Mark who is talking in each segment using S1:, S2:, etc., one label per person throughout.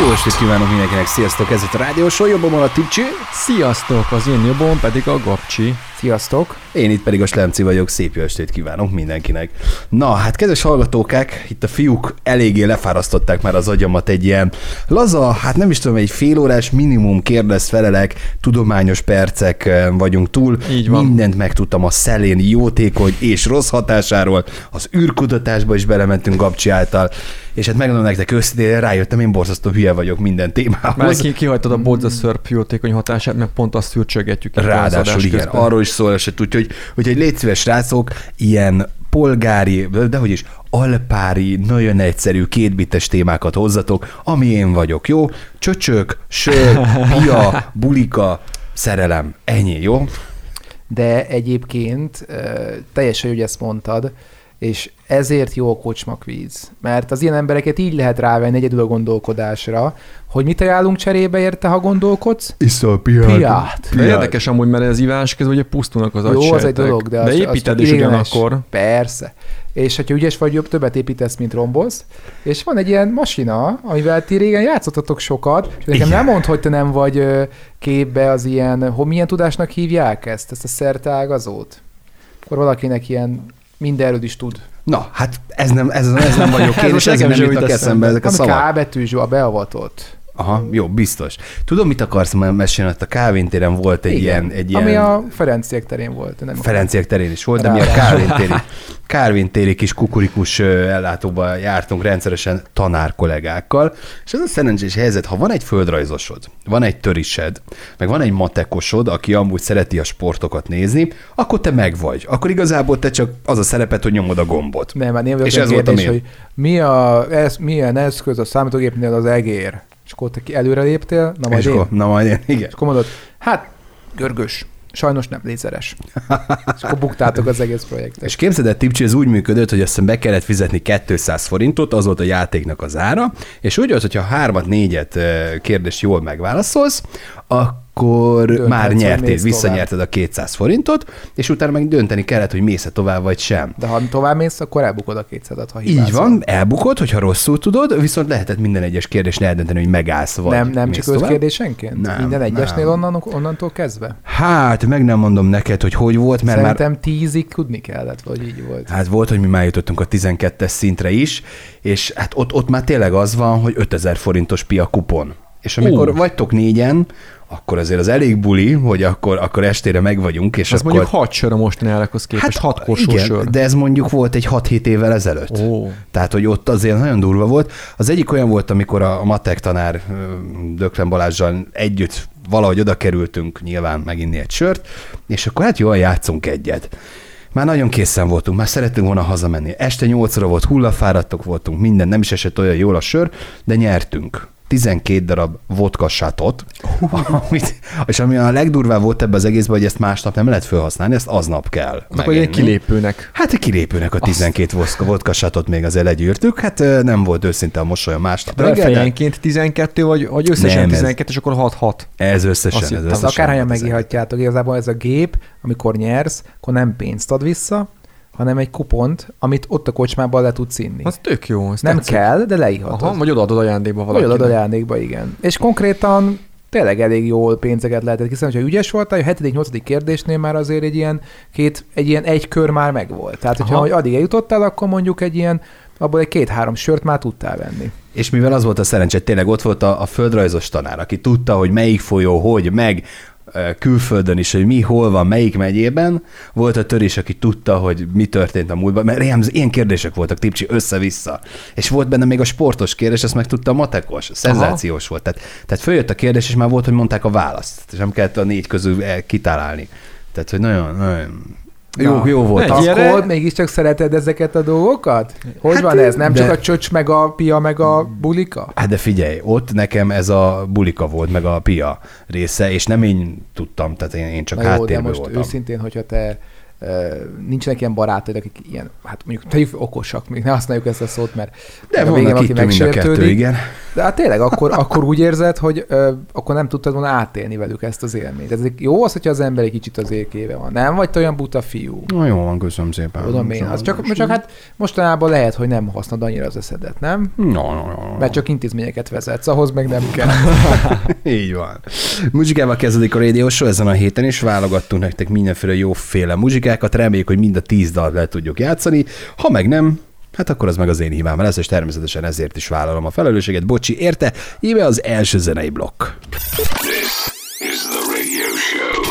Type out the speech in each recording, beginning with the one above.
S1: Jó estét kívánok mindenkinek, sziasztok, ez itt a Rádió Show, a Tipcsi.
S2: Sziasztok, az én jobbom pedig a Gabcsi.
S3: Sziasztok!
S1: Én itt pedig a Slemci vagyok, szép jó estét kívánok mindenkinek. Na, hát kedves hallgatókák, itt a fiúk eléggé lefárasztották már az agyamat egy ilyen laza, hát nem is tudom, egy félórás minimum kérdez-felelek, tudományos percek vagyunk túl.
S2: Így van.
S1: Mindent megtudtam a szelén jótékony és rossz hatásáról, az űrkutatásba is belementünk Gabcsi által, és hát megmondom nektek őszintén, rájöttem, én borzasztó hülye vagyok minden témához.
S2: Már ki, kihagytad a bodzaszörp jótékony hatását, mert pont azt az
S1: Ráadásul
S2: adás
S1: igen,
S2: közben.
S1: arról is szól eset, úgyhogy, úgyhogy légy szíves, srácok, ilyen polgári, de hogy is, alpári, nagyon egyszerű, kétbites témákat hozzatok, ami én vagyok, jó? Csöcsök, sör, pia, bulika, szerelem, ennyi, jó?
S3: De egyébként teljesen hogy ezt mondtad, és ezért jó a kocsmakvíz. Mert az ilyen embereket így lehet rávenni egyedül a gondolkodásra, hogy mit ajánlunk cserébe érte, ha gondolkodsz?
S1: Iszol piát.
S3: Piát.
S2: De érdekes amúgy, mert ez ivás közben ugye pusztulnak az
S3: Jó, az egy
S2: agysejtek.
S3: dolog, de,
S2: de
S3: az,
S2: építed
S3: az
S2: is ugyanakkor.
S3: Persze. És hogyha ügyes vagy, jobb többet építesz, mint rombolsz. És van egy ilyen masina, amivel ti régen játszottatok sokat, és nekem
S1: Igen.
S3: nem mondd, hogy te nem vagy képbe az ilyen, hogy milyen tudásnak hívják ezt, ezt a szerteágazót? Akkor valakinek ilyen mindenről is tud.
S1: Na, hát ez nem, ez, ez nem vagyok én,
S2: Ez
S1: és
S2: nekem
S1: nem
S2: jut
S1: eszembe ezek a szavak.
S3: K betűs, a beavatott.
S1: Aha, jó, biztos. Tudom, mit akarsz mesélni, ott a Kávin téren volt egy ilyen, egy ilyen...
S3: Ami a Ferenciek terén volt. Nem
S1: Ferenciek terén is volt, de mi a Kárvin téri, Kárvin téri kis kukurikus ellátóba jártunk rendszeresen tanár kollégákkal, és ez a szerencsés helyzet, ha van egy földrajzosod, van egy törised, meg van egy matekosod, aki amúgy szereti a sportokat nézni, akkor te meg vagy. Akkor igazából te csak az a szerepet, hogy nyomod a gombot.
S3: Nem, már néha
S1: És
S3: olyan
S1: ez volt a
S3: kérdés,
S1: miénk.
S3: hogy mi a, ez, milyen eszköz a számítógépnél az egér? És akkor te ki előre léptél, na majd
S1: és
S3: én.
S1: akkor, na majd én, igen.
S3: És akkor mondod, hát görgös, sajnos nem lézeres. És akkor buktátok az egész projektet.
S1: És képzeld el, Tipcsi, ez úgy működött, hogy azt hiszem be kellett fizetni 200 forintot, az volt a játéknak az ára, és úgy volt, hogyha hármat, négyet kérdést jól megválaszolsz, akkor
S3: Dönthetsz,
S1: már nyertél, visszanyerted a 200 forintot, és utána meg dönteni kellett, hogy mész tovább vagy sem.
S3: De ha tovább mész, akkor elbukod a 200-at, ha
S1: Így
S3: hibázol.
S1: van, elbukod, hogyha rosszul tudod, viszont lehetett minden egyes kérdésnél eldönteni, hogy megállsz vagy
S3: Nem, nem csak
S1: tovább.
S3: ötkérdésenként?
S1: Nem,
S3: Minden egyesnél
S1: nem.
S3: onnan, onnantól kezdve?
S1: Hát, meg nem mondom neked, hogy hogy volt, mert már
S3: Szerintem tízig tudni kellett, vagy így volt.
S1: Hát volt, hogy mi már jutottunk a 12-es szintre is, és hát ott, ott már tényleg az van, hogy 5000 forintos pia kupon. És amikor uh. vagytok négyen, akkor azért az elég buli, hogy akkor, akkor estére meg vagyunk, és
S2: Ez
S1: akkor...
S2: mondjuk hat sör a mostani árakhoz képest, hát, hat korsó
S1: igen,
S2: sör.
S1: de ez mondjuk volt egy 6-7 évvel ezelőtt.
S2: Ó.
S1: Tehát, hogy ott azért nagyon durva volt. Az egyik olyan volt, amikor a, a matek tanár Döklen Balázsjal együtt valahogy oda kerültünk nyilván meginni egy sört, és akkor hát jól játszunk egyet. Már nagyon készen voltunk, már szerettünk volna hazamenni. Este 8 óra volt, hullafáradtok voltunk, minden, nem is esett olyan jól a sör, de nyertünk. 12 darab vodka sátot, amit, és ami a legdurvább volt ebbe az egészben, hogy ezt másnap nem lehet felhasználni, ezt aznap kell.
S2: Akkor egy
S1: megenni.
S2: kilépőnek.
S1: Hát egy kilépőnek a 12 vodka, vodka sátot még azért legyűrtük, hát nem volt őszinte a mosolya másnap
S2: De
S1: reggel,
S2: fejenként 12, vagy, vagy összesen
S1: Nem, ez-
S2: 12, és akkor 6-6.
S1: ez összesen,
S2: Azt
S1: ez.
S3: Az
S1: összesen.
S3: akárhányan
S1: volt 12.
S3: megihatjátok, igazából ez a gép, amikor nyersz, akkor nem pénzt ad vissza, hanem egy kupont, amit ott a kocsmában le tudsz inni.
S2: Az tök jó. Ez
S3: nem
S2: tetszik.
S3: kell, de leihatod.
S2: Aha, vagy odaadod ajándékba
S3: Vagy
S2: valakinek.
S3: odaadod ajándékba, igen. És konkrétan tényleg elég jól pénzeket lehetett kiszállni, hogyha ügyes voltál, a 7.-8. kérdésnél már azért egy ilyen, két, egy ilyen egy kör már megvolt. Tehát, hogyha
S2: Aha.
S3: addig eljutottál, akkor mondjuk egy ilyen, abból egy két-három sört már tudtál venni.
S1: És mivel az volt a szerencse, tényleg ott volt a, a földrajzos tanár, aki tudta, hogy melyik folyó, hogy, meg külföldön is, hogy mi, hol van, melyik megyében. Volt a törés, aki tudta, hogy mi történt a múltban, mert ilyen, ilyen kérdések voltak, tipcsi, össze-vissza. És volt benne még a sportos kérdés, ezt meg tudta a matekos, szenzációs volt. Tehát, tehát följött a kérdés, és már volt, hogy mondták a választ, és nem kellett a négy közül el- kitálálni. Tehát, hogy nagyon, nagyon jó, jó volt.
S2: egy
S3: Akkor
S2: Gyere.
S3: mégiscsak szereted ezeket a dolgokat? Hogy
S1: Hát,
S3: van ez? Nem
S1: de-
S3: csak a csöcs, meg a pia, meg a bulika?
S1: Hát de figyelj, ott nekem ez a bulika volt, meg a pia része, és nem én tudtam, tehát én, én csak
S3: Na jó, de most
S1: voltam.
S3: őszintén, hogyha te nincsenek ilyen barátaid, akik ilyen, hát mondjuk tegyük okosak, még ne használjuk ezt a szót, mert
S1: De
S3: a végén
S1: vannak
S3: valaki
S1: itt mind a kettő,
S3: megsértődik.
S1: igen.
S3: De hát tényleg, akkor, akkor úgy érzed, hogy ö, akkor nem tudtad volna átélni velük ezt az élményt. Ez jó az, hogyha az ember egy kicsit az érkébe van. Nem vagy te olyan buta fiú.
S1: Na jó van, köszönöm szépen.
S3: Tudom én. Az csak, csak hát mostanában lehet, hogy nem használod annyira az eszedet, nem?
S1: No, no, no, no.
S3: Mert csak intézményeket vezetsz, ahhoz meg nem kell.
S1: Így van. Muzsikával kezdődik a Radio Show ezen a héten is. Válogattunk nektek mindenféle jóféle muzsikákat. Reméljük, hogy mind a tíz dalt le tudjuk játszani. Ha meg nem, hát akkor az meg az én hibám lesz, és természetesen ezért is vállalom a felelősséget. Bocsi, érte? Íme az első zenei blokk.
S4: This is the radio show.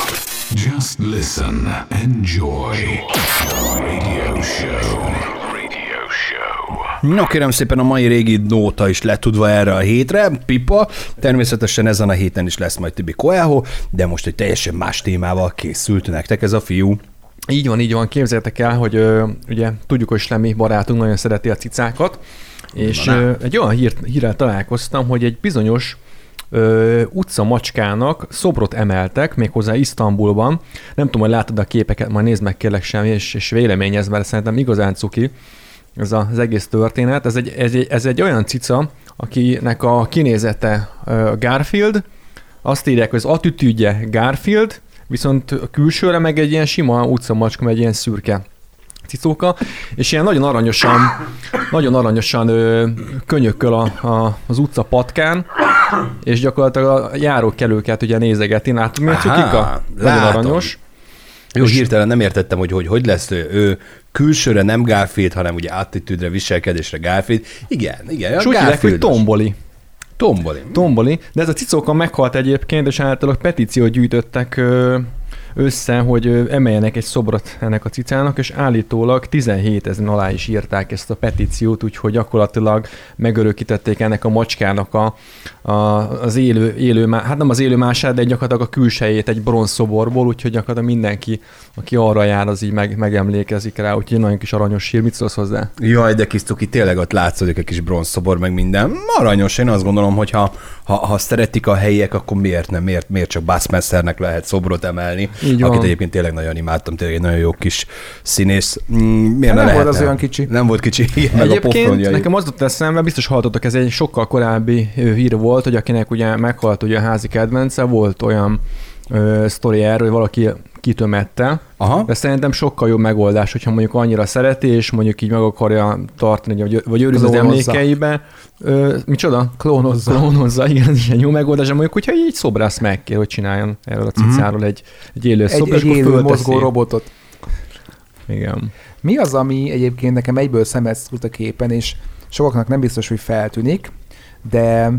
S4: Just listen, enjoy. Radio show. Radio show.
S1: Na kérem szépen a mai régi nóta is letudva erre a hétre, pipa. Természetesen ezen a héten is lesz majd Tibi Coelho, de most egy teljesen más témával készült nektek ez a fiú.
S2: Így van, így van. Képzeljétek el, hogy ö, ugye tudjuk, hogy Slemi barátunk nagyon szereti a cicákat, és
S1: Na,
S2: ö, egy olyan hír, hírrel találkoztam, hogy egy bizonyos ö, utca macskának szobrot emeltek, méghozzá Isztambulban. Nem tudom, hogy látod a képeket, majd nézd meg kérlek sem, és, és véleményez, mert szerintem igazán cuki ez a- az egész történet. Ez egy, ez, egy, ez egy olyan cica, akinek a kinézete ö, Garfield, azt írják, hogy az attitűdje Garfield, viszont a külsőre meg egy ilyen sima utcamacska, meg egy ilyen szürke cicóka, és ilyen nagyon aranyosan, nagyon aranyosan ö, könyököl a, a, az utca patkán, és gyakorlatilag a járókelőket ugye nézegeti. Látod, milyen
S1: Aha,
S2: cukika? Nagyon aranyos.
S1: Jó, hirtelen nem értettem, hogy hogy, hogy lesz ő, ő külsőre nem Garfield, hanem ugye attitűdre, viselkedésre Garfield. Igen, igen.
S2: És úgy hívják, hogy tomboli.
S1: Tomboli.
S2: Tomboli, de ez a cicóka meghalt egyébként, és általában petíciót gyűjtöttek össze, hogy emeljenek egy szobrot ennek a cicának, és állítólag 17 ezen alá is írták ezt a petíciót, úgyhogy gyakorlatilag megörökítették ennek a macskának a, a, az élő, élő, hát nem az élő mását, de gyakorlatilag a külsejét egy bronzszoborból, úgyhogy gyakorlatilag mindenki, aki arra jár, az így meg, megemlékezik rá, úgyhogy nagyon kis aranyos hír, mit szólsz hozzá?
S1: Jaj, de kis cuki, tényleg ott látszódik egy kis bronzszobor, meg minden. Aranyos, én azt gondolom, hogy ha, ha, ha szeretik a helyiek, akkor miért nem, miért, miért csak Bassmasternek lehet szobrot emelni,
S2: Így
S1: akit
S2: van.
S1: egyébként tényleg nagyon imádtam, tényleg egy nagyon jó kis színész. Mm, miért
S3: Nem
S1: ne
S3: volt az olyan kicsi.
S1: Nem volt kicsi, igen, meg a pofonjai.
S2: nekem az jutott eszembe, biztos hallottatok, ez egy sokkal korábbi hír volt, hogy akinek ugye meghalt ugye a házi kedvence, volt olyan ö, sztori erről, hogy valaki kitömette,
S1: Aha.
S2: de szerintem sokkal jobb megoldás, hogyha mondjuk annyira szereti, és mondjuk így meg akarja tartani, vagy, vagy őriz az emlékeibe. Ö, micsoda?
S3: Klónozza.
S2: Klónozza, igen, ez jó megoldás, de mondjuk, hogyha így szobrász megkér, hogy csináljon erről a cicáról egy, egy élő
S3: Egy,
S2: szobra,
S3: egy
S2: akkor
S3: élő
S2: fölteszi.
S3: mozgó robotot.
S2: Igen.
S3: Mi az, ami egyébként nekem egyből szemet a képen, és sokaknak nem biztos, hogy feltűnik, de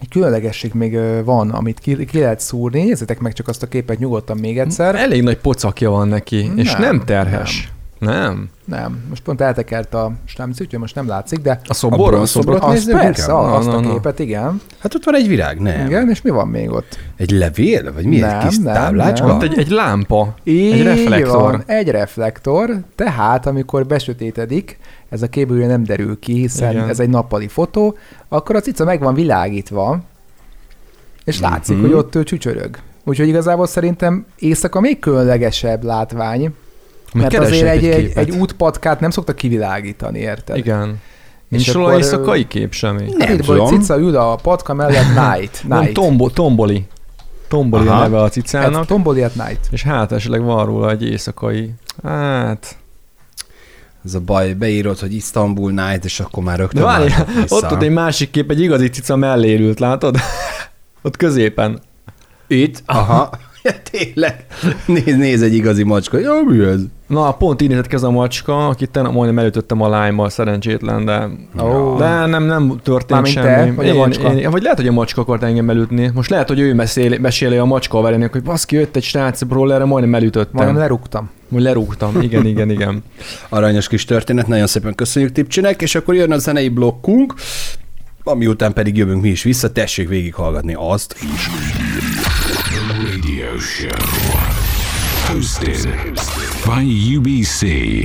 S3: egy különlegesség még van, amit ki, ki lehet szúrni. Nézzétek meg csak azt a képet nyugodtan még egyszer.
S2: Elég nagy pocakja van neki, nem, és
S3: Nem,
S2: nem terhes. Nem. Nem.
S3: Nem, most pont eltekert a slámci, úgyhogy most nem látszik, de
S2: A szobor?
S1: A
S2: A szobor?
S1: bronzszobrot
S3: az
S1: nézzük
S3: persze, a- azt
S2: Na,
S3: a képet, igen.
S1: Hát ott van egy virág, nem?
S3: Igen, és mi van még ott?
S1: Egy levél? Vagy mi?
S3: Nem,
S1: egy kis
S3: nem,
S1: táblácska?
S3: nem.
S2: Ott egy, egy lámpa,
S3: Így
S2: egy reflektor.
S3: Van, egy reflektor, tehát amikor besötétedik, ez a kép ugye nem derül ki, hiszen
S2: Igen.
S3: ez egy nappali fotó, akkor a cica meg van világítva, és látszik,
S1: Mhm.
S3: hogy ott ő csücsörög. Úgyhogy igazából szerintem éjszaka még különlegesebb látvány, mert azért egy, egy,
S2: képet.
S3: egy útpatkát nem szoktak kivilágítani, érted?
S2: Igen. Nincs
S3: És
S2: róla
S3: akkor,
S2: éjszakai kép semmi.
S1: Nem
S3: Hát itt van,
S1: tudom.
S3: cica ül a patka mellett Night.
S2: Nem,
S3: night.
S2: tombo, tomboli. Tomboli a
S1: Aha.
S2: neve a
S3: Hát,
S2: cicának.
S3: Tomboli at Night.
S2: És hát esetleg van róla egy éjszakai. Hát...
S1: Ez a baj, beírod, hogy Istanbul Night, és akkor már
S2: De
S1: rögtön
S2: várj,
S1: már vissza.
S2: ott ott egy másik kép, egy igazi cica mellé ült, látod? ott középen.
S1: Itt? Aha. Ja, tényleg. Néz, néz egy igazi macska. Jó, mi ez?
S2: Na, pont így nézett ki ez a macska, akit te majdnem elütöttem a lánymal, szerencsétlen, de...
S3: Ó.
S2: De nem, nem történt
S3: Mármint te,
S2: semmi.
S3: vagy a macska?
S2: Én, vagy lehet, hogy a macska akart engem elütni. Most lehet, hogy ő meséli, meséli a macska haverjának, hogy baszki, jött egy srác rollerre, majdnem elütöttem.
S3: Majdnem lerúgtam.
S2: Hogy lerúgtam. Igen, igen, igen.
S1: Aranyos kis történet, nagyon szépen köszönjük Tipcsinek, és akkor jön a zenei blokkunk, ami után pedig jövünk mi is vissza, tessék végighallgatni azt is.
S4: Show. Hosted by UBC.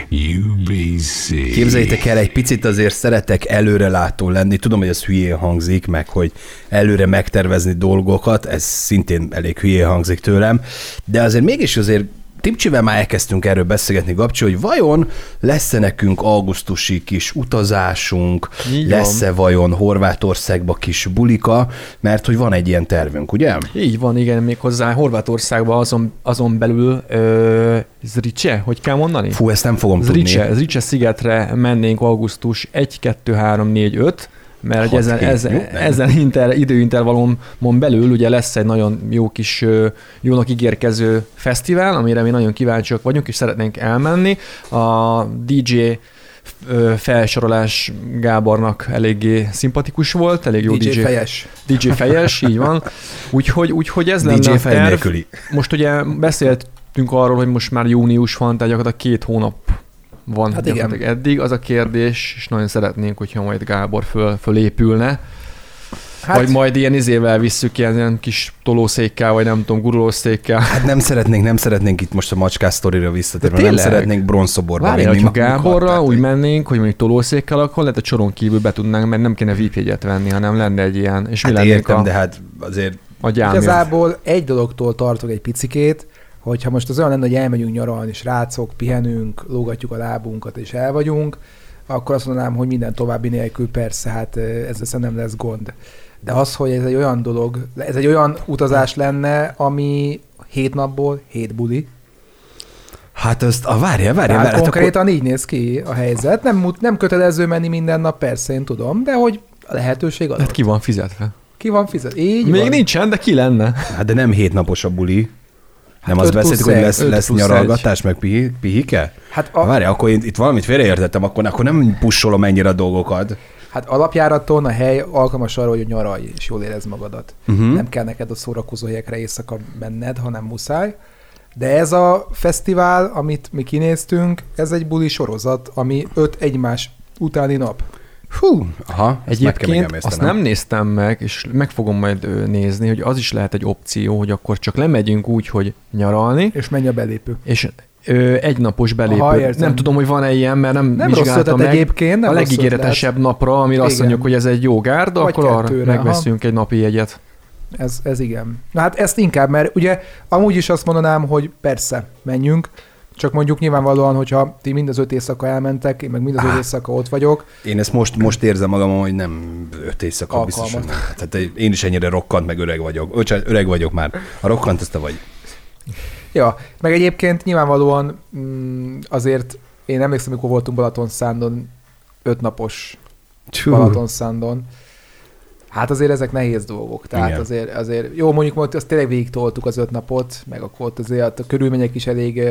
S4: UBC.
S1: Képzeljétek el, egy picit azért szeretek előrelátó lenni. Tudom, hogy ez hülyén hangzik, meg hogy előre megtervezni dolgokat, ez szintén elég hülyén hangzik tőlem, de azért mégis azért Tipcsivel már elkezdtünk erről beszélgetni, Gabcsi, hogy vajon lesz-e nekünk augusztusi kis utazásunk,
S2: Így van.
S1: lesz-e vajon Horvátországba kis bulika, mert hogy van egy ilyen tervünk, ugye?
S2: Így van, igen, méghozzá Horvátországban azon, azon belül ö, Zrice, hogy kell mondani?
S1: Fú, ezt nem fogom
S2: Zrice,
S1: tudni.
S2: Zrice szigetre mennénk augusztus 1, 2, 3, 4, 5, mert hogy ezen, ezen,
S1: jó,
S2: ezen inter, időintervallumon belül ugye lesz egy nagyon jó kis, jónak ígérkező fesztivál, amire mi nagyon kíváncsiak vagyunk, és szeretnénk elmenni. A DJ felsorolás Gábornak eléggé szimpatikus volt, elég jó
S3: DJ,
S2: DJ,
S3: fejes.
S2: DJ fejes, így van. Úgyhogy, úgyhogy ez lenne
S1: DJ
S2: a
S1: fej
S2: terv.
S1: nélküli.
S2: Most ugye beszéltünk arról, hogy most már június van, tehát gyakorlatilag két hónap van
S3: Hát igen.
S2: eddig. Az a kérdés, és nagyon szeretnénk, hogyha majd Gábor föl, fölépülne, hát, vagy majd ilyen izével visszük, ilyen, ilyen kis tolószékkel, vagy nem tudom, gurulószékkel.
S1: Hát nem szeretnénk, nem szeretnénk itt most a macskás sztorira visszatérni, nem szeretnénk bronzszoborba
S2: Várjál,
S1: vinni magunkat,
S2: Gáborra
S1: tehát,
S2: úgy mennénk, hogy mondjuk tolószékkel, akkor lehet a csoron kívül be tudnánk, mert nem kéne VIP jegyet venni, hanem lenne egy ilyen, és mi
S1: Hát értem,
S2: a,
S1: de hát azért
S2: a gyámja.
S3: Igazából egy dologtól tartok egy picikét, hogyha most az olyan lenne, hogy elmegyünk nyaralni, srácok, pihenünk, lógatjuk a lábunkat és el vagyunk, akkor azt mondanám, hogy minden további nélkül persze, hát ez szerintem nem lesz gond. De az, hogy ez egy olyan dolog, ez egy olyan utazás lenne, ami hét napból hét buli.
S1: Hát azt, a várjál,
S3: Tehát
S1: várjál, hát
S3: konkrétan így néz ki a helyzet. Nem, mut- nem kötelező menni minden nap, persze, én tudom, de hogy a lehetőség adott.
S2: Hát ki van fizetve?
S3: Ki van fizet? Így
S2: Még
S3: van.
S2: nincsen, de ki lenne?
S1: akkor, hát de nem hétnapos a buli. Nem
S3: Hát
S1: azt beszéltük, hogy lesz, lesz nyaralgatás, meg pihi, pihike?
S3: Hát,
S1: A... Várjál, akkor én itt valamit félreértettem, akkor, akkor nem pusolom ennyire a dolgokat.
S3: hát alapjáraton a hely alkalmas arra, hogy nyaralj és jól érezd magadat.
S1: Uh-huh.
S3: Nem kell neked a szórakozó helyekre éjszaka menned, hanem muszáj. De ez a fesztivál, amit mi kinéztünk, ez egy buli sorozat, ami öt egymás utáni nap.
S1: Hú, aha, ezt meg
S2: Egyébként azt nem néztem meg, és meg fogom majd nézni, hogy az is lehet egy opció, hogy akkor csak lemegyünk úgy, hogy nyaralni,
S3: És menj a belépő.
S2: és ö, egynapos belépő.
S3: Aha, értem.
S2: nem tudom, hogy van-e ilyen, mert nem,
S3: Nem
S2: vizsgáltam meg.
S3: egyébként, nem
S2: a legígéretesebb napra, amire azt
S3: Igen.
S2: mondjuk, hogy ez egy jó gárda,
S3: Vagy
S2: akkor arra
S3: kettőre,
S2: megveszünk egy napi jegyet.
S3: Ez, ez igen. Na hát ezt inkább, mert ugye amúgy is azt mondanám, hogy persze, menjünk, csak mondjuk nyilvánvalóan, hogyha ti mind az öt éjszaka elmentek, én meg mind az öt éjszaka ott vagyok,
S1: Én ezt most, most érzem magam, hogy nem öt éjszaka
S3: Alkalmas.
S1: biztos. hogy nem. Tehát én is ennyire rokkant, meg öreg vagyok. Öcsán, öreg vagyok már. A rokkant, ezt te vagy.
S3: Ja, meg egyébként nyilvánvalóan mm, azért én emlékszem, amikor voltunk Balatonszándon, ötnapos Balatonszándon. Hát azért ezek nehéz dolgok. Tehát
S1: Igen.
S3: azért, azért, jó, mondjuk most azt tényleg végig toltuk az öt napot, meg akkor ott azért a körülmények is elég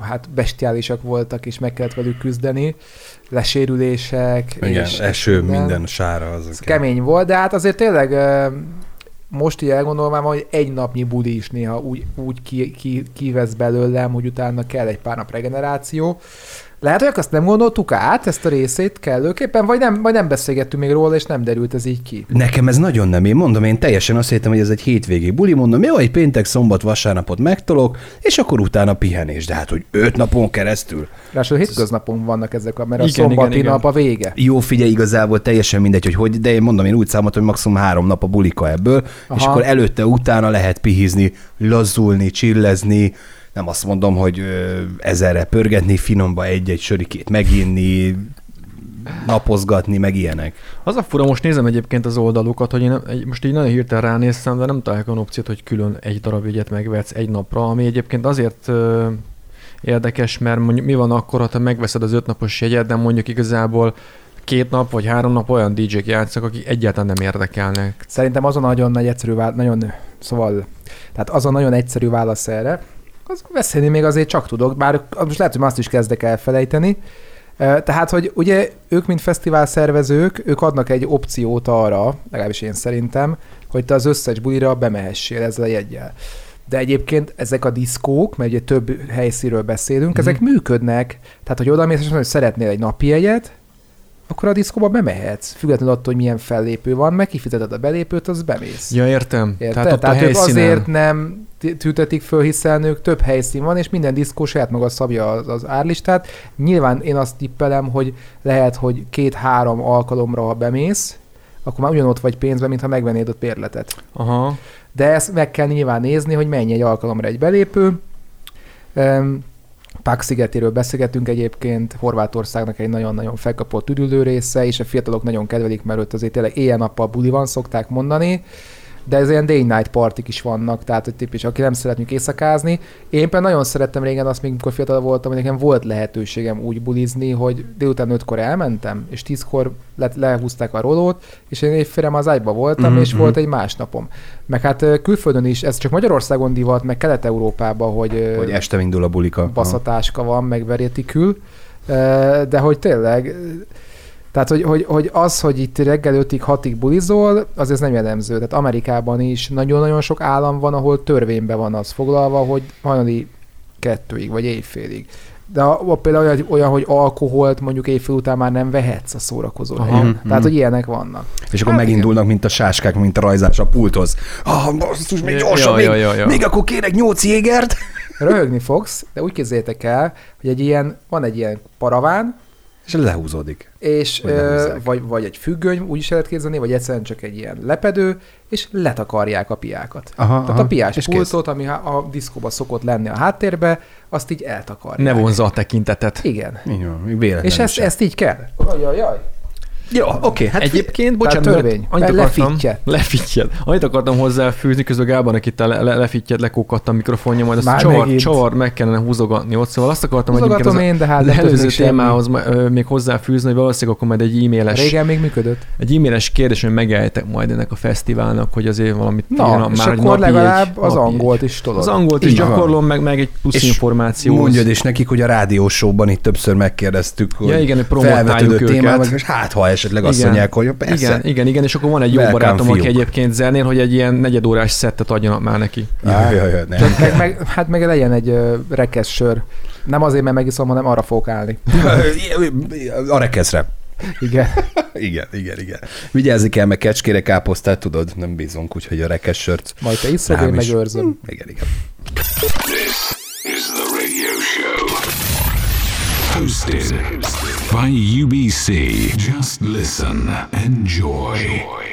S3: hát bestiálisak voltak, és meg kellett velük küzdeni. Lesérülések.
S1: Igen,
S3: és
S1: eső, minden, sára. Az
S3: Ez kemény volt, de hát azért tényleg most így elgondolom hogy egy napnyi buli is néha úgy, úgy ki, ki, kivesz belőlem, hogy utána kell egy pár nap regeneráció. Lehet, hogy azt nem gondoltuk át, ezt a részét kellőképpen, vagy nem, vagy nem beszélgettünk még róla, és nem derült ez így ki.
S1: Nekem ez nagyon nem. Én mondom, én teljesen azt hittem, hogy ez egy hétvégi buli. Mondom, jó, egy péntek, szombat, vasárnapot megtolok, és akkor utána pihenés. De hát, hogy öt napon keresztül.
S3: Ráadásul hétköznapon vannak ezek, a, mert a
S2: Igen,
S3: szombati
S2: igen, igen.
S3: nap a vége.
S1: Jó, figyelj, igazából teljesen mindegy, hogy hogy, de én mondom, én úgy számoltam, hogy maximum három nap a bulika ebből, Aha. és akkor előtte, utána lehet pihizni, lazulni, csillezni, nem azt mondom, hogy ezerre pörgetni, finomba egy-egy sörikét meginni, napozgatni, meg ilyenek.
S2: Az a fura, most nézem egyébként az oldalukat, hogy én egy- most így nagyon hirtelen ránéztem, de nem találok olyan opciót, hogy külön egy darab jegyet megvetsz egy napra, ami egyébként azért ö, érdekes, mert mondjuk mi van akkor, ha te megveszed az ötnapos jegyet, de mondjuk igazából két nap vagy három nap olyan DJ-k játszak, akik egyáltalán nem érdekelnek.
S3: Szerintem az a nagyon nagy egyszerű válasz, nagyon, szóval, tehát az a nagyon egyszerű válasz erre, az beszélni még azért csak tudok, bár most lehet, hogy azt is kezdek elfelejteni. Tehát, hogy ugye ők, mint fesztivál szervezők, ők adnak egy opciót arra, legalábbis én szerintem, hogy te az összes bulira bemehessél ezzel a jeggyel. De egyébként ezek a diszkók, mert ugye több helyszínről beszélünk,
S2: Mhm.
S3: ezek működnek. Tehát, hogy oda mész, és mondod, hogy szeretnél egy napi jegyet, akkor a diszkóba bemehetsz. Függetlenül attól, hogy milyen fellépő van, meg kifizeted a belépőt, az bemész.
S2: Ja, értem.
S3: Érted?
S2: Tehát ott
S3: Tehát,
S2: a
S3: ők
S2: helyszínen...
S3: azért nem tüntetik föl, hiszen ők több helyszín van, és minden diszkó saját maga szabja az, az árlistát. Nyilván én azt tippelem, hogy lehet, hogy két-három alkalomra, ha bemész, akkor már ugyanott vagy pénzben, mintha megvennéd a bérletet.
S2: Aha.
S3: De ezt meg kell nyilván nézni, hogy mennyi egy alkalomra egy belépő. Um, Pák szigetéről beszélgetünk egyébként, Horvátországnak egy nagyon-nagyon felkapott üdülő része, és a fiatalok nagyon kedvelik, mert ott azért tényleg éjjel-nappal buli van, szokták mondani de ez ilyen day night partik is vannak, tehát hogy típus, aki nem szeretünk éjszakázni. Én például nagyon szerettem régen azt, még amikor fiatal voltam, hogy nekem volt lehetőségem úgy bulizni, hogy délután ötkor elmentem, és tízkor le, lehúzták a rolót, és én évfélem az ágyba voltam, mm-hmm. és volt egy más napom. Meg hát külföldön is, ez csak Magyarországon divat, meg Kelet-Európában, hogy,
S1: hogy este indul a bulika.
S3: Baszatáska van, meg verétikül, de hogy tényleg tehát, hogy, hogy, hogy az, hogy itt reggel 5-ig, 6-ig bulizol, az ez nem jellemző. Tehát Amerikában is nagyon-nagyon sok állam van, ahol törvényben van az foglalva, hogy hajnali kettőig, vagy éjfélig. De a, például olyan, olyan, hogy alkoholt mondjuk éjfél után már nem vehetsz a szórakozó helyen. Mm-hmm. Tehát, hogy ilyenek vannak.
S1: És akkor hát megindulnak, igen. mint a sáskák, mint a rajzás a pulthoz. Ah, basszus, még gyorsan, ja, még, ja, ja, még akkor kérek nyolc jégert.
S3: Röhögni fogsz, de úgy képzeljétek el, hogy egy ilyen, van egy ilyen paraván,
S1: és lehúzódik.
S3: És, vagy, ö, vagy, vagy egy függöny, úgy is lehet képzelni, vagy egyszerűen csak egy ilyen lepedő, és letakarják a piákat. Aha, Tehát aha, a piás és pultot, kész. ami a diszkóba szokott lenni a háttérbe, azt így eltakarják.
S2: Ne vonza a tekintetet.
S3: Igen.
S1: Igen,
S3: és ezt, ezt így kell. Jaj, jaj.
S2: Jó, oké. Okay, hát Egyébként, bocsánat,
S3: törvény.
S2: Annyit akartam, lefittyed. Annyit akartam hozzáfűzni, közben Gábornak akit le, le, lefittyed, lekókadt a mikrofonja, majd azt csavar, csavar, meg kellene húzogatni ott. Szóval azt akartam, hogy
S3: egyébként én, de hát
S2: előző témához még hozzáfűzni, hogy valószínűleg akkor majd egy e-mailes...
S3: Régen még működött.
S2: Egy e-mailes kérdés, hogy megálljátok majd ennek a fesztiválnak, hogy azért valamit
S3: Na, ilyen, és már akkor legalább az angolt is tudod.
S2: Az angolt is gyakorlom, meg, meg egy plusz információ.
S1: Mondjad is nekik, hogy a rádiósóban itt többször megkérdeztük, hogy
S2: ja, igen, hogy promotáljuk őket.
S1: és hát ha esetleg azt mondják, hogy persze.
S2: Igen, igen, igen, és akkor van egy jó barátom, aki egyébként zennél, hogy egy ilyen negyedórás szettet adjanak már neki.
S1: Ja, ja, ja, nem.
S3: meg, meg, hát meg legyen egy uh, rekesz sör. Nem azért, mert megiszom, hanem arra fogok állni.
S1: a rekeszre.
S3: Igen.
S1: igen, igen, igen. Vigyázzi kell, meg kecskére káposztát, tudod, nem bízunk, úgyhogy a rekesz sört.
S3: Majd te iszod, én megőrzöm.
S1: Igen, igen.
S4: This is the radio show. Hosted by UBC. Just listen, enjoy.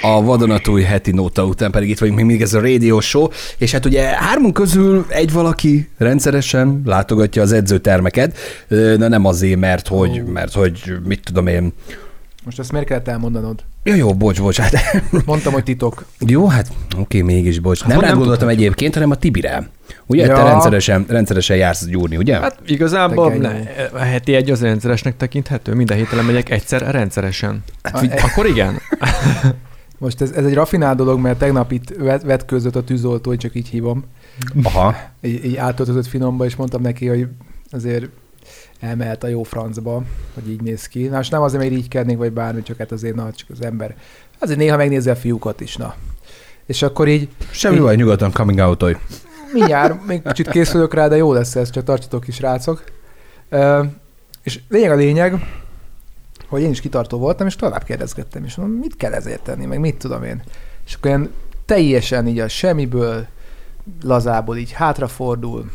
S1: A vadonatúj heti nóta után pedig itt vagyunk még mindig ez a radio show, és hát ugye hármunk közül egy valaki rendszeresen látogatja az edzőtermeket, de nem azért, mert hogy, mert hogy mit tudom én,
S3: most ezt miért kellett elmondanod?
S1: Ja, jó, bocs, bocs. Hát...
S3: Mondtam, hogy titok.
S1: Jó, hát oké, mégis bocs. Hát, nem rá gondoltam egyébként, hanem a Tibire. Ugye ja. te rendszeresen, rendszeresen jársz gyúrni, ugye?
S2: Hát igazából ne, a heti egy az rendszeresnek tekinthető. Minden héten megyek egyszer rendszeresen. Hát, a, Akkor igen.
S3: Most ez, ez egy rafinált dolog, mert tegnap itt vet, vetközött a tűzoltó, hogy csak így hívom.
S1: Aha.
S3: Így, így átöltözött finomba, és mondtam neki, hogy azért elmehet a jó francba, hogy így néz ki. Na, most nem azért, mert így kednék, vagy bármi, csak hát azért, na, csak az ember. Azért néha megnézi a fiúkat is, na. És akkor így...
S1: Semmi így, baj, nyugodtan coming out -oj.
S3: Mindjárt, még kicsit készülök rá, de jó lesz ez, csak tartsatok is, rácok. Uh, és lényeg a lényeg, hogy én is kitartó voltam, és tovább kérdezgettem, és mondom, mit kell ezért tenni, meg mit tudom én. És akkor ilyen teljesen így a semmiből, lazából így hátrafordul,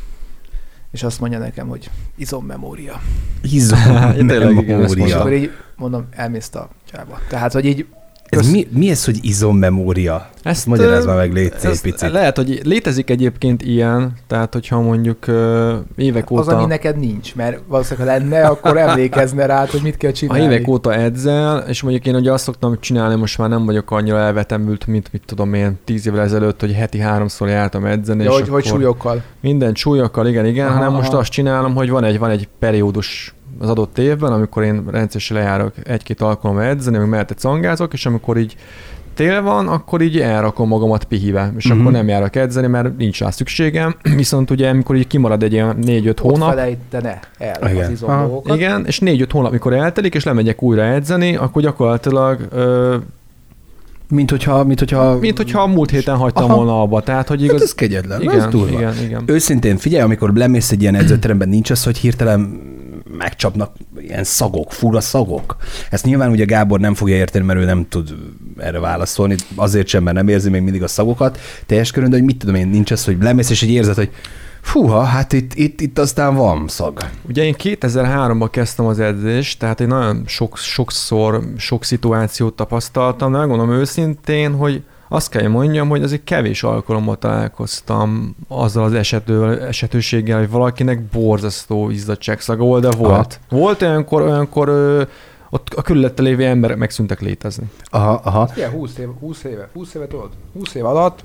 S3: és azt mondja nekem, hogy izommemória.
S1: Izommemória.
S3: És akkor így mondom, elmész a csába. Tehát, hogy így
S1: ez mi, mi ez, hogy izommemória? Ezt magyarázd már meg, légy szép picit.
S2: Lehet, hogy létezik egyébként ilyen, tehát hogyha mondjuk uh, évek óta...
S3: Az, ami neked nincs, mert valószínűleg ha lenne, akkor emlékezne rá, hogy mit kell csinálni.
S2: Ha évek óta edzel, és mondjuk én ugye azt szoktam csinálni, most már nem vagyok annyira elvetemült, mint mit tudom én, tíz évvel ezelőtt, hogy heti háromszor jártam edzeni.
S3: Ja, és hogy, hogy súlyokkal.
S2: Minden súlyokkal, igen, igen, aha, hanem aha. most azt csinálom, hogy van egy, van egy periódus az adott évben, amikor én rendszeresen lejárok egy-két alkalommal edzeni, meg mellette cangázok, és amikor így tél van, akkor így elrakom magamat pihive, és uh-huh. akkor nem járok edzeni, mert nincs rá szükségem. Viszont ugye, amikor így kimarad egy ilyen 4-5 hónap. Ott
S3: felejtene el igen. az
S2: izom Igen, és 4-5 hónap, mikor eltelik, és lemegyek újra edzeni, akkor gyakorlatilag ö,
S1: mint hogyha, mint hogyha...
S2: Mint hogyha a múlt héten hagytam Aha. volna abba. Tehát, hogy hát igaz...
S1: Hát ez kegyetlen,
S2: igen,
S1: ez durva.
S2: Igen, igen.
S1: Őszintén figyelj, amikor lemész egy ilyen edzőteremben, nincs az, hogy hirtelen megcsapnak ilyen szagok, fura szagok. Ezt nyilván ugye Gábor nem fogja érteni, mert ő nem tud erre válaszolni, azért sem, mert nem érzi még mindig a szagokat teljes körön, de hogy mit tudom én, nincs az, hogy lemész, és egy érzet, hogy Fúha, hát itt, itt, itt aztán van szag.
S2: Ugye én 2003-ban kezdtem az edzést, tehát én nagyon sok, sokszor, sok szituációt tapasztaltam, de megmondom őszintén, hogy azt kell hogy mondjam, hogy azért kevés alkalommal találkoztam azzal az esető, esetőséggel, hogy valakinek borzasztó izzadságszaga volt, de volt. Aha. Volt olyankor, olyankor ö, ott a körülötte lévő emberek megszűntek létezni.
S1: Aha, aha.
S3: Igen, 20 éve, 20 éve, 20 éve tudod? 20 év alatt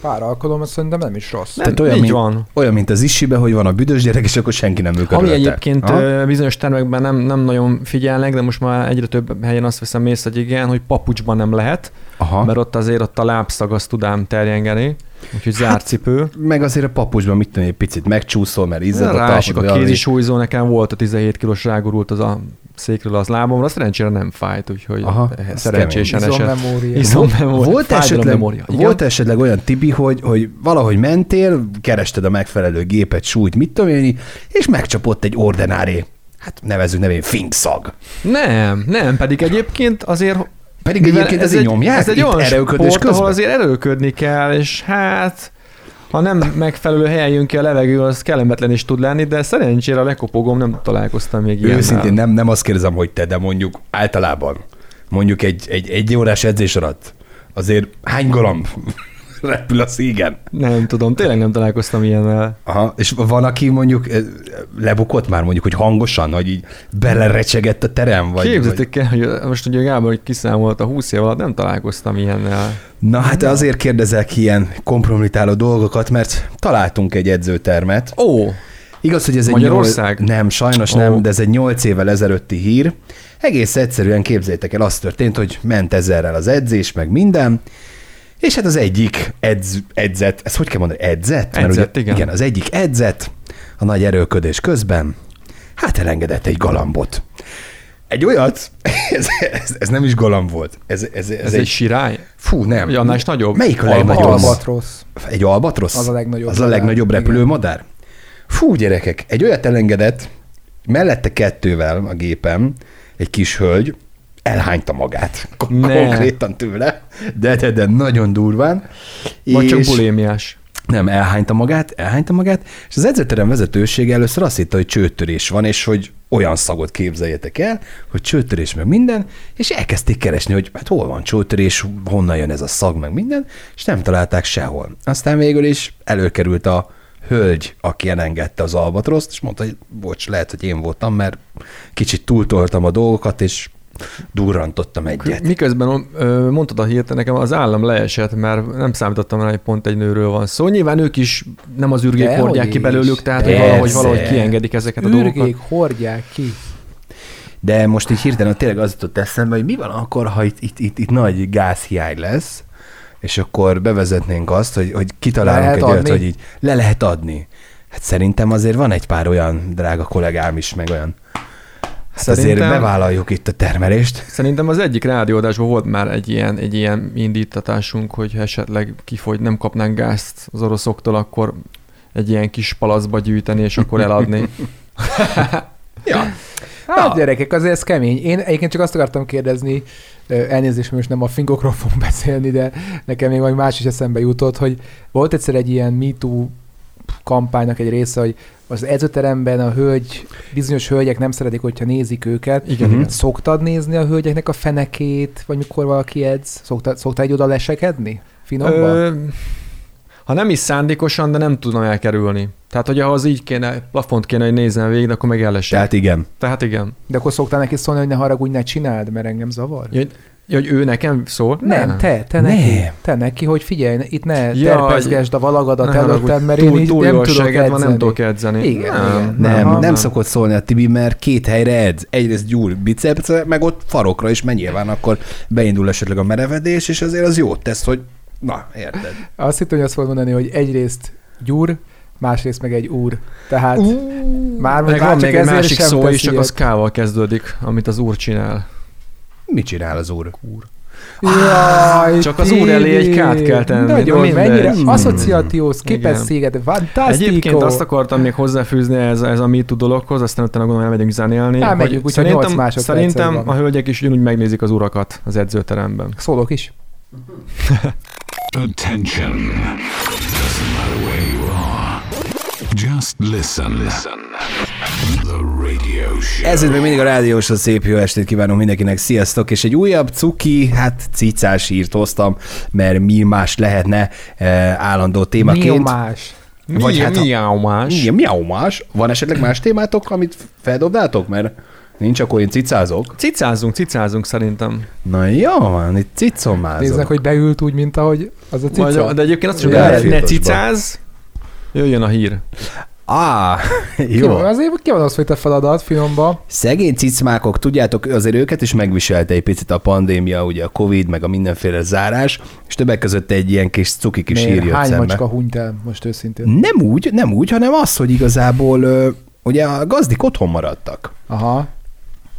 S3: pár alkalommal szerintem nem is rossz.
S2: Nem,
S1: Tehát olyan,
S2: így
S1: mint,
S2: van.
S1: olyan, mint az isibe, hogy van a büdös gyerek, és akkor senki nem ül
S2: Ami
S1: körülötte.
S2: egyébként
S1: Aha.
S2: ö, bizonyos termekben nem, nem nagyon figyelnek, de most már egyre több helyen azt veszem észre, hogy igen, hogy papucsban nem lehet,
S1: Aha.
S2: mert ott azért ott a lábszag azt tudám terjengeni, úgyhogy
S1: Hát,
S2: zárt cipő.
S1: Meg azért a papucsban mit tudom, egy picit megcsúszol, mert izzad a
S2: Rásik a kézisúlyzó, nekem volt a 17 kilós rágurult az a székről az lábamra, szerencsére nem fájt, úgyhogy
S1: Aha, ez
S2: szerencsésen esett.
S3: Izommemória.
S2: Izommemória.
S1: Volt esetleg,
S2: memória.
S1: Volt esetleg olyan Tibi, hogy, hogy valahogy mentél, kerested a megfelelő gépet, súlyt, mit tudom én, és megcsapott egy ordinári, hát nevezzük nevén finkszag.
S2: Nem, nem, pedig egyébként azért
S1: Pedig egyébként
S2: ez
S1: ezért
S2: egy,
S1: nyomják
S2: ez egy olyan
S1: erőködés
S2: sport, ahol azért erőködni kell, és hát ha nem megfelelő helyen jön ki a levegő, az kellemetlen is tud lenni, de szerencsére a lekopogom nem találkoztam még ilyen.
S1: Őszintén nem, nem azt kérdezem, hogy te, de mondjuk általában, mondjuk egy, egy, egy órás edzés alatt, azért hány galamb repül a szígen?
S2: Nem tudom, tényleg nem találkoztam ilyennel.
S1: Aha, és van, aki mondjuk eh, lebukott már mondjuk, hogy hangosan, hogy így belerecsegett a terem? Vagy.
S2: Képzeljétek el, hogy most ugye Gábor, hogy kiszámolt a 20 év alatt, nem találkoztam ilyennel.
S1: Na hát azért kérdezek ilyen kompromitáló dolgokat, mert találtunk egy edzőtermet.
S2: Ó,
S1: Igaz, hogy ez egy
S2: Magyarország?
S1: Nyol... Nem, sajnos
S2: Ó.
S1: nem, de ez egy nyolc évvel ezelőtti hír. Egész egyszerűen képzeljétek el, az történt, hogy ment ezerrel az edzés, meg minden, és hát az egyik edz, edzett, ezt hogy kell mondani, edzett?
S2: Edzett,
S1: ugye,
S2: igen.
S1: igen. az egyik edzett a nagy erőködés közben, hát elengedett egy galambot. Egy olyat, ez, ez, ez nem is galamb volt. Ez, ez, ez,
S2: ez,
S1: ez
S2: egy
S1: egy,
S2: sirály?
S1: fú, nem.
S2: Vagy annál is nagyobb?
S1: Melyik a legnagyobb?
S3: Albatrosz.
S1: Egy albatrosz?
S3: Az a legnagyobb
S1: Az a legnagyobb repülőmadár? Fú, gyerekek, egy olyat elengedett, mellette kettővel a gépem, egy kis hölgy, elhányta magát
S2: Ne.
S1: konkrétan tőle, de, de, de nagyon durván.
S2: Vagy csak bulémiás?
S1: Nem, elhányta magát, elhányta magát, és az edzőterem vezetősége először azt hitte, hogy csőttörés van, és hogy olyan szagot képzeljetek el, hogy csőttörés meg minden, és elkezdték keresni, hogy hát hol van csőttörés, honnan jön ez a szag, meg minden, és nem találták sehol. Aztán végül is előkerült a hölgy, aki elengedte az albatroszt, és mondta, hogy bocs, lehet, hogy én voltam, mert kicsit túltoltam a dolgokat, és durrantottam egyet.
S2: Miközben mondtad a hírt, nekem az állam leesett, mert nem számítottam rá, hogy pont egy nőről van szó. Nyilván ők is nem az ürgék
S3: Dehogy
S2: hordják ki belőlük, tehát hogy valahogy, valahogy kiengedik ezeket a dolgokat.
S3: Ürgék hordják ki.
S1: De most így hirtelen tényleg az jutott eszembe, hogy mi van akkor, ha itt, itt, itt, itt nagy gázhiány lesz, és akkor bevezetnénk azt, hogy, hogy kitalálunk
S3: Lehet
S1: egy olyat, hogy így le lehet adni. Hát szerintem azért van egy pár olyan drága kollégám is, meg olyan. Hát azért
S2: Szerintem-
S1: bevállaljuk itt a termelést.
S2: Szerintem az egyik rádióadásban volt már egy ilyen, egy ilyen indítatásunk, hogy ha esetleg kifogy, nem kapnánk gázt az oroszoktól, akkor egy ilyen kis palacba gyűjteni, és akkor eladni.
S1: Ja.
S3: Hát
S1: Na.
S3: gyerekek, azért ez kemény. Én egyébként csak azt akartam kérdezni, elnézést, most nem a fingokról fogunk beszélni, de nekem még valami más is eszembe jutott, hogy volt egyszer egy ilyen MeToo kampánynak egy része, hogy az edzőteremben a hölgy, bizonyos hölgyek nem szeretik, hogyha nézik őket.
S2: Igen, igen.
S3: Szoktad nézni a hölgyeknek a fenekét, vagy mikor valaki edz? Szoktad, szoktál egy oda lesekedni? Finomban?
S2: Ö, ha nem is szándékosan, de nem tudom elkerülni. Tehát, hogy ahhoz így kéne, plafont kéne, hogy nézzen végig, akkor meg ellesek. Tehát,
S1: Tehát igen.
S2: Tehát igen.
S3: De akkor szoktál neki szólni, hogy ne haragudj, ne csináld, mert engem zavar?
S2: Ja, Ja, hogy ő nekem szól?
S3: Nem, te, te
S1: Nem.
S3: neki. Te neki, hogy figyelj, itt ne
S2: Ja,
S3: terpezgesd a valagadat
S2: Ne haragudj,
S3: előttem, mert
S2: túl,
S3: én így
S2: túl
S3: nem
S2: jó
S3: tudok
S2: seged van, nem
S3: edzeni.
S2: tudok edzeni.
S3: Igen,
S2: nem,
S3: igen.
S1: Nem,
S3: Aha.
S1: nem, nem szokott szólni a Tibi, mert két helyre edz. Egyrészt gyúl bicepsre, meg ott farokra is, mert nyilván akkor beindul esetleg a merevedés, és azért az jót tesz, hogy na, érted.
S3: Azt hittem, hogy azt fogod mondani, hogy egyrészt gyúr, másrészt meg egy úr. Tehát már,
S2: Meg
S3: már
S2: van
S3: csak
S2: még egy másik szó is, csak az K-val kezdődik, amit az úr csinál.
S1: Mit csinál az úr?
S3: Jaj,
S2: Csak az úr elé egy! K-t kell tenni.
S3: Nagyon,
S2: Na mindegy.
S3: mennyire
S1: Hmm.
S3: asszociációs, képes
S2: Igen.
S3: széged, fantastico.
S2: Egyébként azt akartam még hozzáfűzni ez, ez a MeToo dologhoz, aztán utána gondolom elmegyünk zenélni.
S3: Elmegyünk,
S2: hogy
S3: úgyhogy
S2: szerintem,
S3: nyolc másodpercen
S2: szerintem
S3: van.
S2: a hölgyek is ugyanúgy megnézik az urakat az edzőteremben.
S3: Szólok is.
S4: Attention. Doesn't matter where you are. Just listen. Listen. The radio Radio Show.
S1: Ez itt még mindig a rádiós, a szép jó estét kívánunk mindenkinek, sziasztok, és egy újabb cuki, hát cicás hírt hoztam, mert mi más lehetne eh, állandó témaként.
S3: Mi más?
S1: Vagy
S2: mi,
S1: hát a-
S2: mi más?
S1: Mi a más? Van esetleg más témátok, amit feldobnátok? Mert nincs, akkor én cicázok.
S2: Cicázunk, cicázunk szerintem.
S1: Na jó, van, itt cicomázok.
S3: Néznek, hogy beült úgy, mint ahogy az a cica.
S2: Vagy, de egyébként azt is, hogy ne, cicáz, jöjjön a hír.
S1: Á,
S3: Ki
S1: jó.
S3: van, azért ki van az, hogy te feladat finomba.
S1: Szegény cicmákok, tudjátok, azért őket is megviselte egy picit a pandémia, ugye a Covid, meg a mindenféle zárás, és többek között egy ilyen kis cuki kis hír
S3: Miért?
S1: jött
S3: Hány
S1: szembe.
S3: macska hunyt el most őszintén?
S1: Nem úgy, nem úgy, hanem az, hogy igazából ö, ugye a gazdik otthon maradtak.
S3: Aha.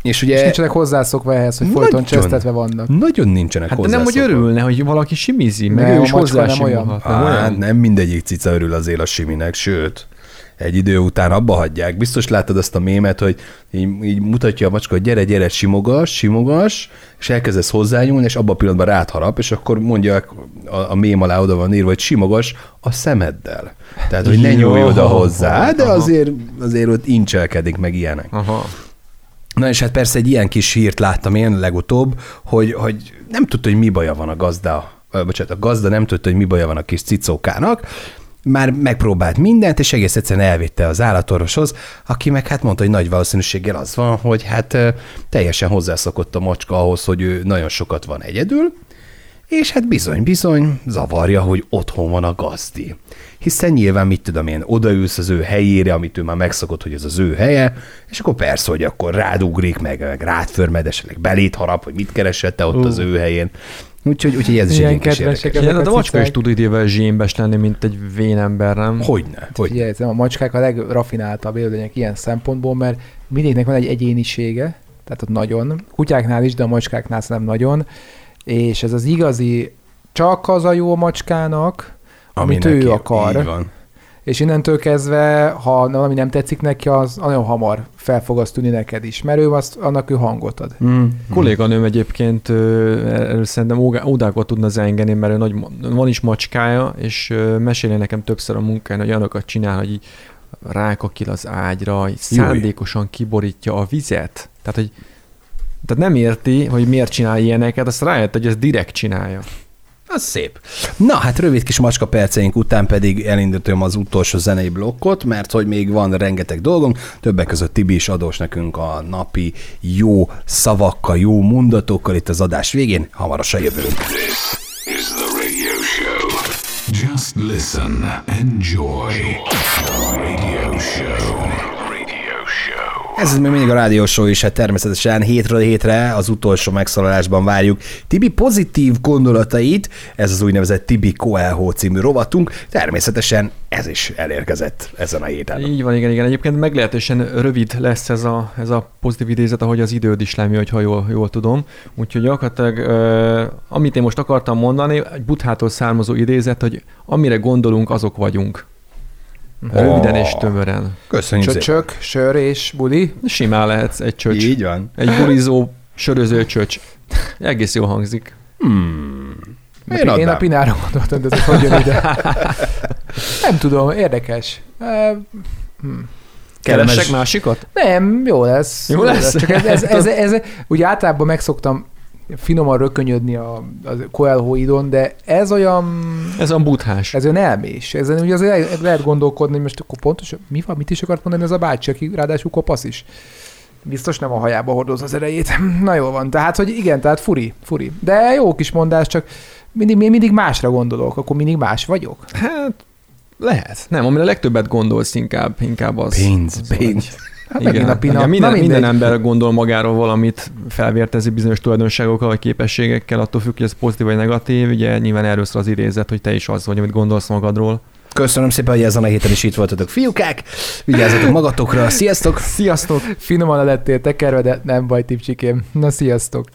S1: És
S3: És
S1: ugye
S3: nincsenek hozzászokva ehhez, hogy folyton
S1: Nagyon.
S3: csesztetve vannak.
S1: nagyon nincsenek
S2: Hát de nem, hogy
S1: hozzászokva.
S2: örülne, hogy valaki simizi, meg
S3: Nem,
S2: ő
S3: a
S2: is hozzá
S3: nem olyan.
S2: olyan?
S1: nem mindegyik cica örül azért a siminek, sőt, egy idő után abba hagyják. Biztos láttad azt a mémet, hogy így, így mutatja a macska, hogy gyere, gyere, simogas, simogas, és elkezdesz hozzányúlni, és abban a pillanatban rád harap, és akkor mondja a, a mém alá oda van írva, hogy simogas a szemeddel. Tehát, hogy ne nyúlj oda hozzá, de
S2: Aha.
S1: azért, azért ott incselkedik meg ilyenek.
S2: Aha.
S1: Na és hát persze egy ilyen kis hírt láttam én legutóbb, hogy, hogy nem tudta, hogy mi baja van a gazda, bocsánat, a gazda nem tudta, hogy mi baja van a kis cicókának, már megpróbált mindent, és egész egyszerűen elvitte az állatorvoshoz, aki meg hát mondta, hogy nagy valószínűséggel az van, hogy hát teljesen hozzászokott a macska ahhoz, hogy ő nagyon sokat van egyedül, és hát bizony-bizony zavarja, hogy otthon van a gazdi. Hiszen nyilván, mit tudom én, odaülsz az ő helyére, amit ő már megszokott, hogy ez az ő helye, és akkor persze, hogy akkor rádugrik, meg, meg rád förmed, esetleg belét harap, hogy mit keresett te ott az ő helyén. Úgyhogy, úgyhogy ez is egy
S3: Ilyen
S1: kis
S3: kedvesek ezek a
S2: a macska is tud idével zsémbes lenni, mint egy vén ember, nem?
S1: Hogyne, hogy
S3: Figyelj, a macskák a legrafináltabb élőlények ilyen szempontból, mert mindegyiknek van egy egyénisége, tehát ott nagyon, kutyáknál is, de a macskáknál nem nagyon, és ez az igazi, csak az a jó a macskának, amit
S1: neki-
S3: ő akar.
S1: Így van.
S3: És innentől kezdve, ha valami nem tetszik neki, az nagyon hamar fel fog azt tűnni neked is, mert ő azt, annak ő hangot ad.
S1: Mm.
S2: Kolléganőm egyébként ö, erről szerintem ódákat tudna zengeni, mert ő nagy, van is macskája, és meséli nekem többször a munkáján, hogy olyanokat csinál, hogy így rákakil az ágyra, így szándékosan kiborítja a vizet. Tehát, hogy tehát nem érti, hogy miért csinál ilyeneket, azt rájött, hogy ezt direkt csinálja.
S1: Az szép. Na, hát rövid kis macska perceink után pedig elindítom az utolsó zenei blokkot, mert hogy még van rengeteg dolgunk, többek között Tibi is adós nekünk a napi jó szavakkal, jó mondatokkal itt az adás végén, hamarosan jövünk.
S4: This is the radio show. Just listen. Enjoy. Radio show.
S1: Ez még mindig a rádió show is, hát természetesen hétről hétre az utolsó megszólalásban várjuk Tibi pozitív gondolatait, ez az úgynevezett Tibi Coelho című rovatunk, természetesen ez is elérkezett ezen a héten.
S2: Így van, igen, igen. Egyébként meglehetősen rövid lesz ez a, ez a pozitív idézet, ahogy az időd is lemű, ha jól, jól tudom. Úgyhogy gyakorlatilag, ö, amit én most akartam mondani, egy buthától származó idézet, hogy amire gondolunk, azok vagyunk. Röviden és tömören.
S1: Köszönjük.
S3: Csöcsök, sör és buli.
S2: Simán lehetsz egy csöcs.
S1: Így van.
S2: Egy bulizó, söröző csöcs. Egész jól hangzik.
S1: Hmm. Én,
S3: Én, a pinára gondoltam, de ez hogy jön ide? Nem tudom, érdekes. Eh,
S2: Keresek másikat?
S3: Nem, jó lesz.
S2: Jó lesz?
S3: Csak ez, ez, ez, ez, ez, ugye általában megszoktam finoman rökönyödni a, a Coelho idon, de ez olyan,
S2: Ez a buthás.
S3: ez olyan elmés. Ezen ugye azért lehet- gondolkodni, hogy most akkor pontosan mi van, mit is akart mondani ez a bácsi, aki ráadásul kopasz is. Biztos nem a hajába hordoz az erejét. Na jól van. Tehát, hogy igen, tehát furi, furi. De jó kis mondás, csak mindig, mindig másra gondolok, akkor mindig más vagyok.
S2: Hát lehet. Nem, amire legtöbbet gondolsz inkább, inkább az.
S1: Pénz,
S2: az
S1: pénz.
S3: Hát megint a pina.
S2: igen, minden,
S3: Na
S2: minden ember gondol magáról valamit, felvértezi bizonyos tulajdonságokkal vagy képességekkel, attól függ, hogy ez pozitív vagy negatív. Ugye nyilván erről szól az idézet, hogy te is az vagy, amit gondolsz magadról.
S1: Köszönöm szépen, hogy ezen a héten is itt voltatok, fiúkák. Vigyázzatok magatokra. Sziasztok!
S2: Sziasztok!
S3: Finoman lettél tekerve, de nem baj, tipcsikém. Na, sziasztok!